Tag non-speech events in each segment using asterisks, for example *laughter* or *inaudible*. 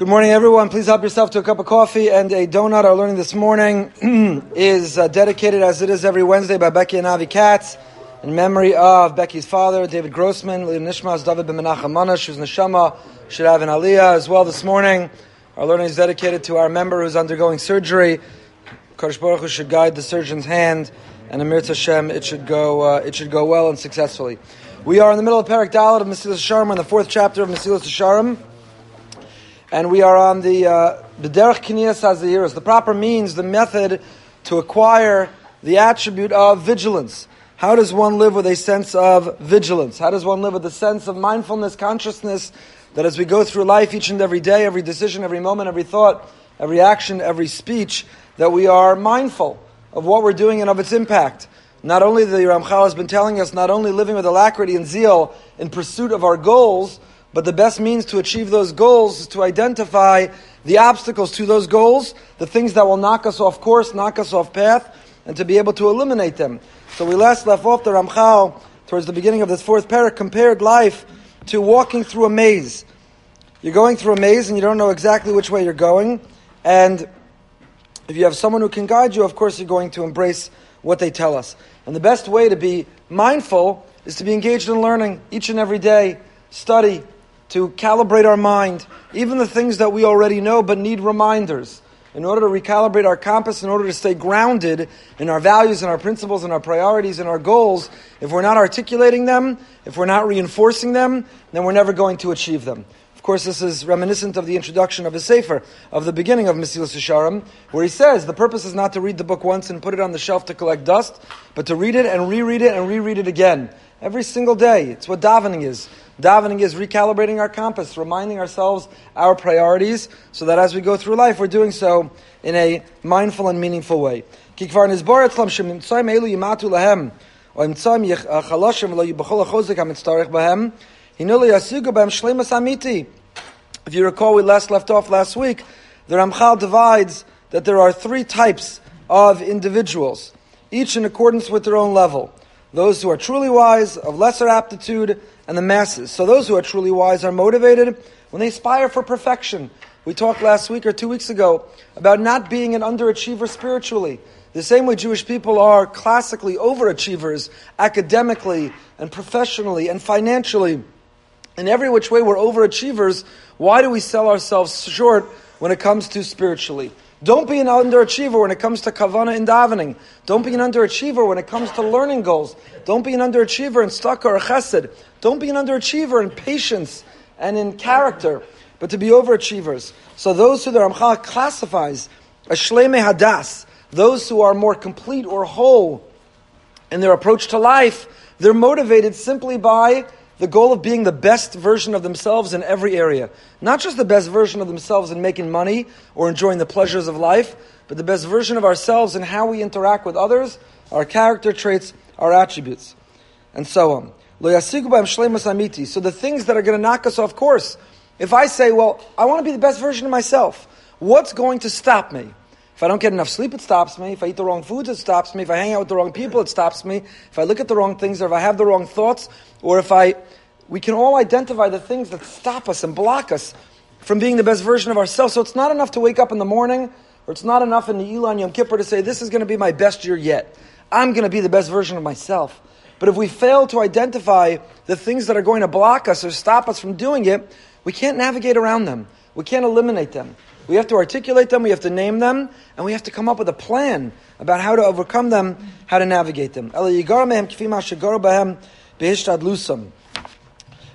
Good morning, everyone. Please help yourself to a cup of coffee and a donut. Our learning this morning *clears throat* is uh, dedicated, as it is every Wednesday, by Becky and Avi Katz in memory of Becky's father, David Grossman, Leon Nishmas, David Ben Menachem Manash, whose Neshama, should have an Aliyah as well this morning. Our learning is dedicated to our member who's undergoing surgery. Kadosh Baruch Hu should guide the surgeon's hand, and Amir Hashem, it should go, uh, it should go well and successfully. We are in the middle of Perek Dalet of Mesilas Yesharim, in the fourth chapter of Mesilas Yesharim and we are on the uh, B'derech Hazehirus, the proper means, the method to acquire the attribute of vigilance. How does one live with a sense of vigilance? How does one live with a sense of mindfulness, consciousness, that as we go through life each and every day, every decision, every moment, every thought, every action, every speech, that we are mindful of what we're doing and of its impact. Not only the Ramchal has been telling us, not only living with alacrity and zeal in pursuit of our goals, but the best means to achieve those goals is to identify the obstacles to those goals, the things that will knock us off course, knock us off path, and to be able to eliminate them. So we last left off the Ramchal towards the beginning of this fourth parak compared life to walking through a maze. You're going through a maze and you don't know exactly which way you're going, and if you have someone who can guide you, of course you're going to embrace what they tell us. And the best way to be mindful is to be engaged in learning each and every day, study, to calibrate our mind, even the things that we already know but need reminders, in order to recalibrate our compass, in order to stay grounded in our values and our principles and our priorities and our goals. If we're not articulating them, if we're not reinforcing them, then we're never going to achieve them. Of course, this is reminiscent of the introduction of a Sefer, of the beginning of Mesilas Yesharim, where he says the purpose is not to read the book once and put it on the shelf to collect dust, but to read it and reread it and reread it again. Every single day. It's what davening is. Davening is recalibrating our compass, reminding ourselves our priorities, so that as we go through life, we're doing so in a mindful and meaningful way. Eh, if you recall, we last left off last week, the Ramchal divides that there are three types of individuals, each in accordance with their own level those who are truly wise, of lesser aptitude, and the masses. So those who are truly wise are motivated when they aspire for perfection. We talked last week or two weeks ago about not being an underachiever spiritually. The same way Jewish people are classically overachievers academically and professionally and financially. In every which way we're overachievers. Why do we sell ourselves short when it comes to spiritually? Don't be an underachiever when it comes to kavana and davening. Don't be an underachiever when it comes to learning goals. Don't be an underachiever in tzedakah or chesed. Don't be an underachiever in patience and in character, but to be overachievers. So those who the Ramchal classifies as shleme hadas, those who are more complete or whole in their approach to life, they're motivated simply by the goal of being the best version of themselves in every area. Not just the best version of themselves in making money or enjoying the pleasures of life, but the best version of ourselves in how we interact with others, our character traits, our attributes, and so on. So the things that are going to knock us off course. If I say, well, I want to be the best version of myself, what's going to stop me? If I don't get enough sleep, it stops me. If I eat the wrong foods, it stops me. If I hang out with the wrong people, it stops me. If I look at the wrong things, or if I have the wrong thoughts, or if I, we can all identify the things that stop us and block us from being the best version of ourselves. So it's not enough to wake up in the morning, or it's not enough in the Elul Yom Kippur to say, this is going to be my best year yet. I'm going to be the best version of myself. But if we fail to identify the things that are going to block us or stop us from doing it, we can't navigate around them. We can't eliminate them. We have to articulate them, we have to name them, and we have to come up with a plan about how to overcome them, how to navigate them.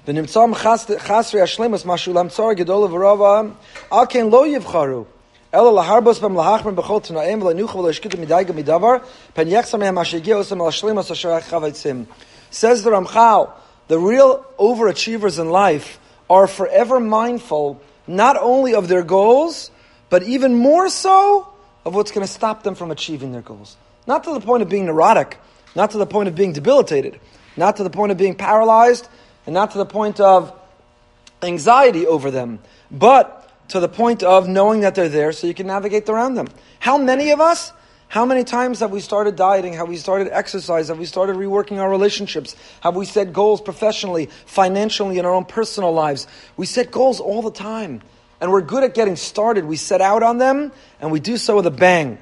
ונמצאם חסרי השלמוס משהו למצוא גדול ורוב על כן לא יבחרו אלא להרבוס בהם להחמר בכל תנאים ולנוחו ולהשקיטו מדי גם מדבר פן יחסר מהם מה שהגיע עושים על השלמוס אשר חבצים. Says the Ramchal, the real overachievers in life are forever mindful not only of their goals, but even more so of what's going to stop them from achieving their goals. Not to the point of being neurotic, not to the point of being debilitated, not to the point of being paralyzed, and not to the point of anxiety over them, but to the point of knowing that they're there so you can navigate around them. How many of us how many times have we started dieting? Have we started exercise? Have we started reworking our relationships? Have we set goals professionally, financially, in our own personal lives? We set goals all the time. and we're good at getting started. We set out on them, and we do so with a bang.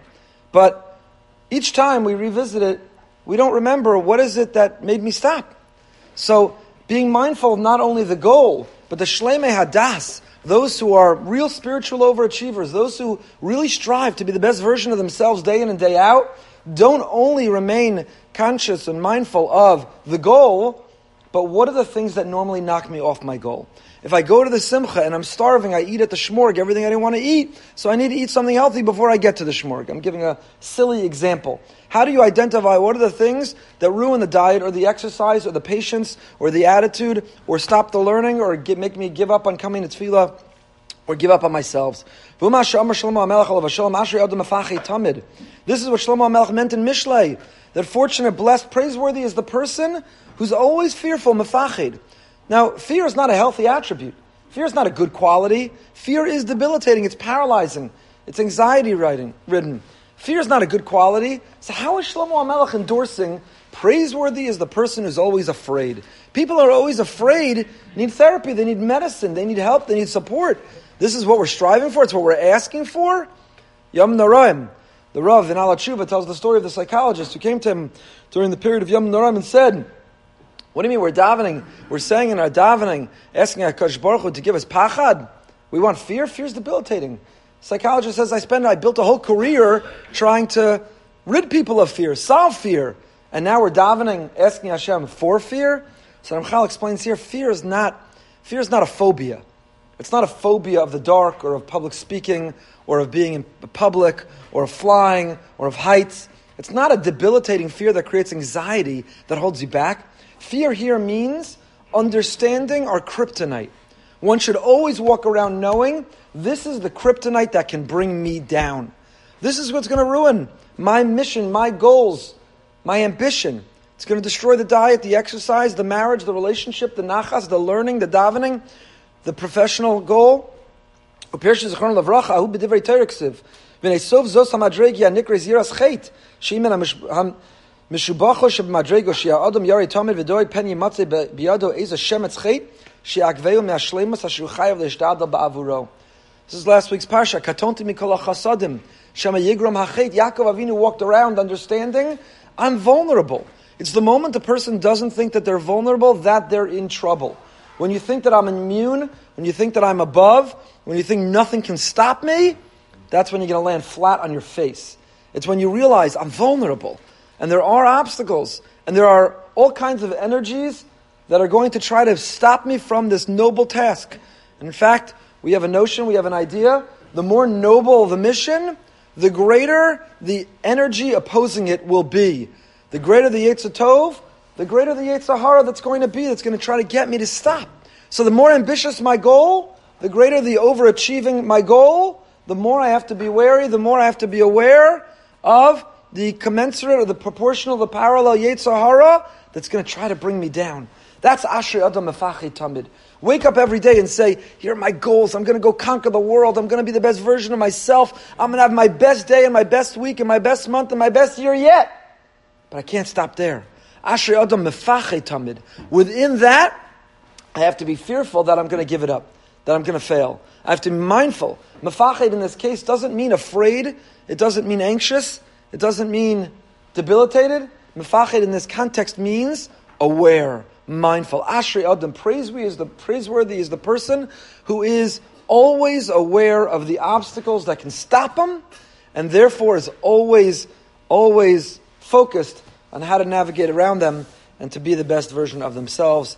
But each time we revisit it, we don't remember what is it that made me stop. So, being mindful of not only the goal, but the shleme hadas, those who are real spiritual overachievers, those who really strive to be the best version of themselves day in and day out, don't only remain conscious and mindful of the goal, but what are the things that normally knock me off my goal? If I go to the simcha and I'm starving, I eat at the shmorg everything I didn't want to eat, so I need to eat something healthy before I get to the shmorg. I'm giving a silly example. How do you identify what are the things that ruin the diet or the exercise or the patience or the attitude or stop the learning or get, make me give up on coming to tefillah or give up on myself? This is what Shlomo Melech meant in Mishlei. That fortunate, blessed, praiseworthy is the person who's always fearful, mefached. Now, fear is not a healthy attribute. Fear is not a good quality. Fear is debilitating. It's paralyzing. It's anxiety ridden. Fear is not a good quality. So how is Shlomo HaMelech endorsing praiseworthy is the person who's always afraid? People are always afraid, need therapy, they need medicine, they need help, they need support. This is what we're striving for, it's what we're asking for. Yamim Noraim. The Rav in Alachuva tells the story of the psychologist who came to him during the period of Yamim Noraim and said, what do you mean we're davening? We're saying in our davening, asking HaKadosh Baruch Hu to give us pachad. We want fear. Fear is debilitating. Psychologist says I spent, I built a whole career trying to rid people of fear, solve fear, and now we're davening, asking Hashem for fear. So Ramchal explains here, fear is not, fear is not a phobia. It's not a phobia of the dark or of public speaking or of being in public or of flying or of heights. It's not a debilitating fear that creates anxiety that holds you back. Fear here means understanding our kryptonite. One should always walk around knowing this is the kryptonite that can bring me down. This is what's going to ruin my mission, my goals, my ambition. It's going to destroy the diet, the exercise, the marriage, the relationship, the nachas, the learning, the davening, the professional goal. משובחו שבמדרגו שהאדם ירי תומד ודואג פן ימצא בידו איזה שמץ חטא, שיעקבהו מהשלמוס אשר חייב להשתעדל בעבורו. This is last week's parsha. Katonti mikol chasadim. Shema yigram hachet. Yaakov Avinu walked around understanding, I'm vulnerable. It's the moment a person doesn't think that they're vulnerable that they're in trouble. When you think that I'm immune, when you think that I'm above, when you think nothing can stop me, that's when you're going to land flat on your face. It's when you realize I'm vulnerable and there are obstacles, and there are all kinds of energies that are going to try to stop me from this noble task. And in fact, we have a notion, we have an idea. The more noble the mission, the greater the energy opposing it will be. The greater the Yetzer Hara the greater the Yetzer Hara that's going to be, that's going to try to get me to stop. So the more ambitious my goal, the greater the overachieving my goal, the more I have to be wary, the more I have to be aware of the commensurate or the proportional, the parallel Yetzer Hara that's going to try to bring me down. That's Ashrei Adam Mefached Tamid. Wake up every day and say, Here are my goals. I'm going to go conquer the world. I'm going to be the best version of myself. I'm going to have my best day and my best week and my best month and my best year yet. But I can't stop there. Ashrei Adam Mefached Tamid. Within that, I have to be fearful that I'm going to give it up, that I'm going to fail. I have to be mindful. Mefached in this case doesn't mean afraid. It doesn't mean anxious. It doesn't mean debilitated. Mefached in this context means aware, mindful. Ashrei Adam, praiseworthy is the praiseworthy is the person who is always aware of the obstacles that can stop him, and therefore is always, always focused on how to navigate around them and to be the best version of themselves.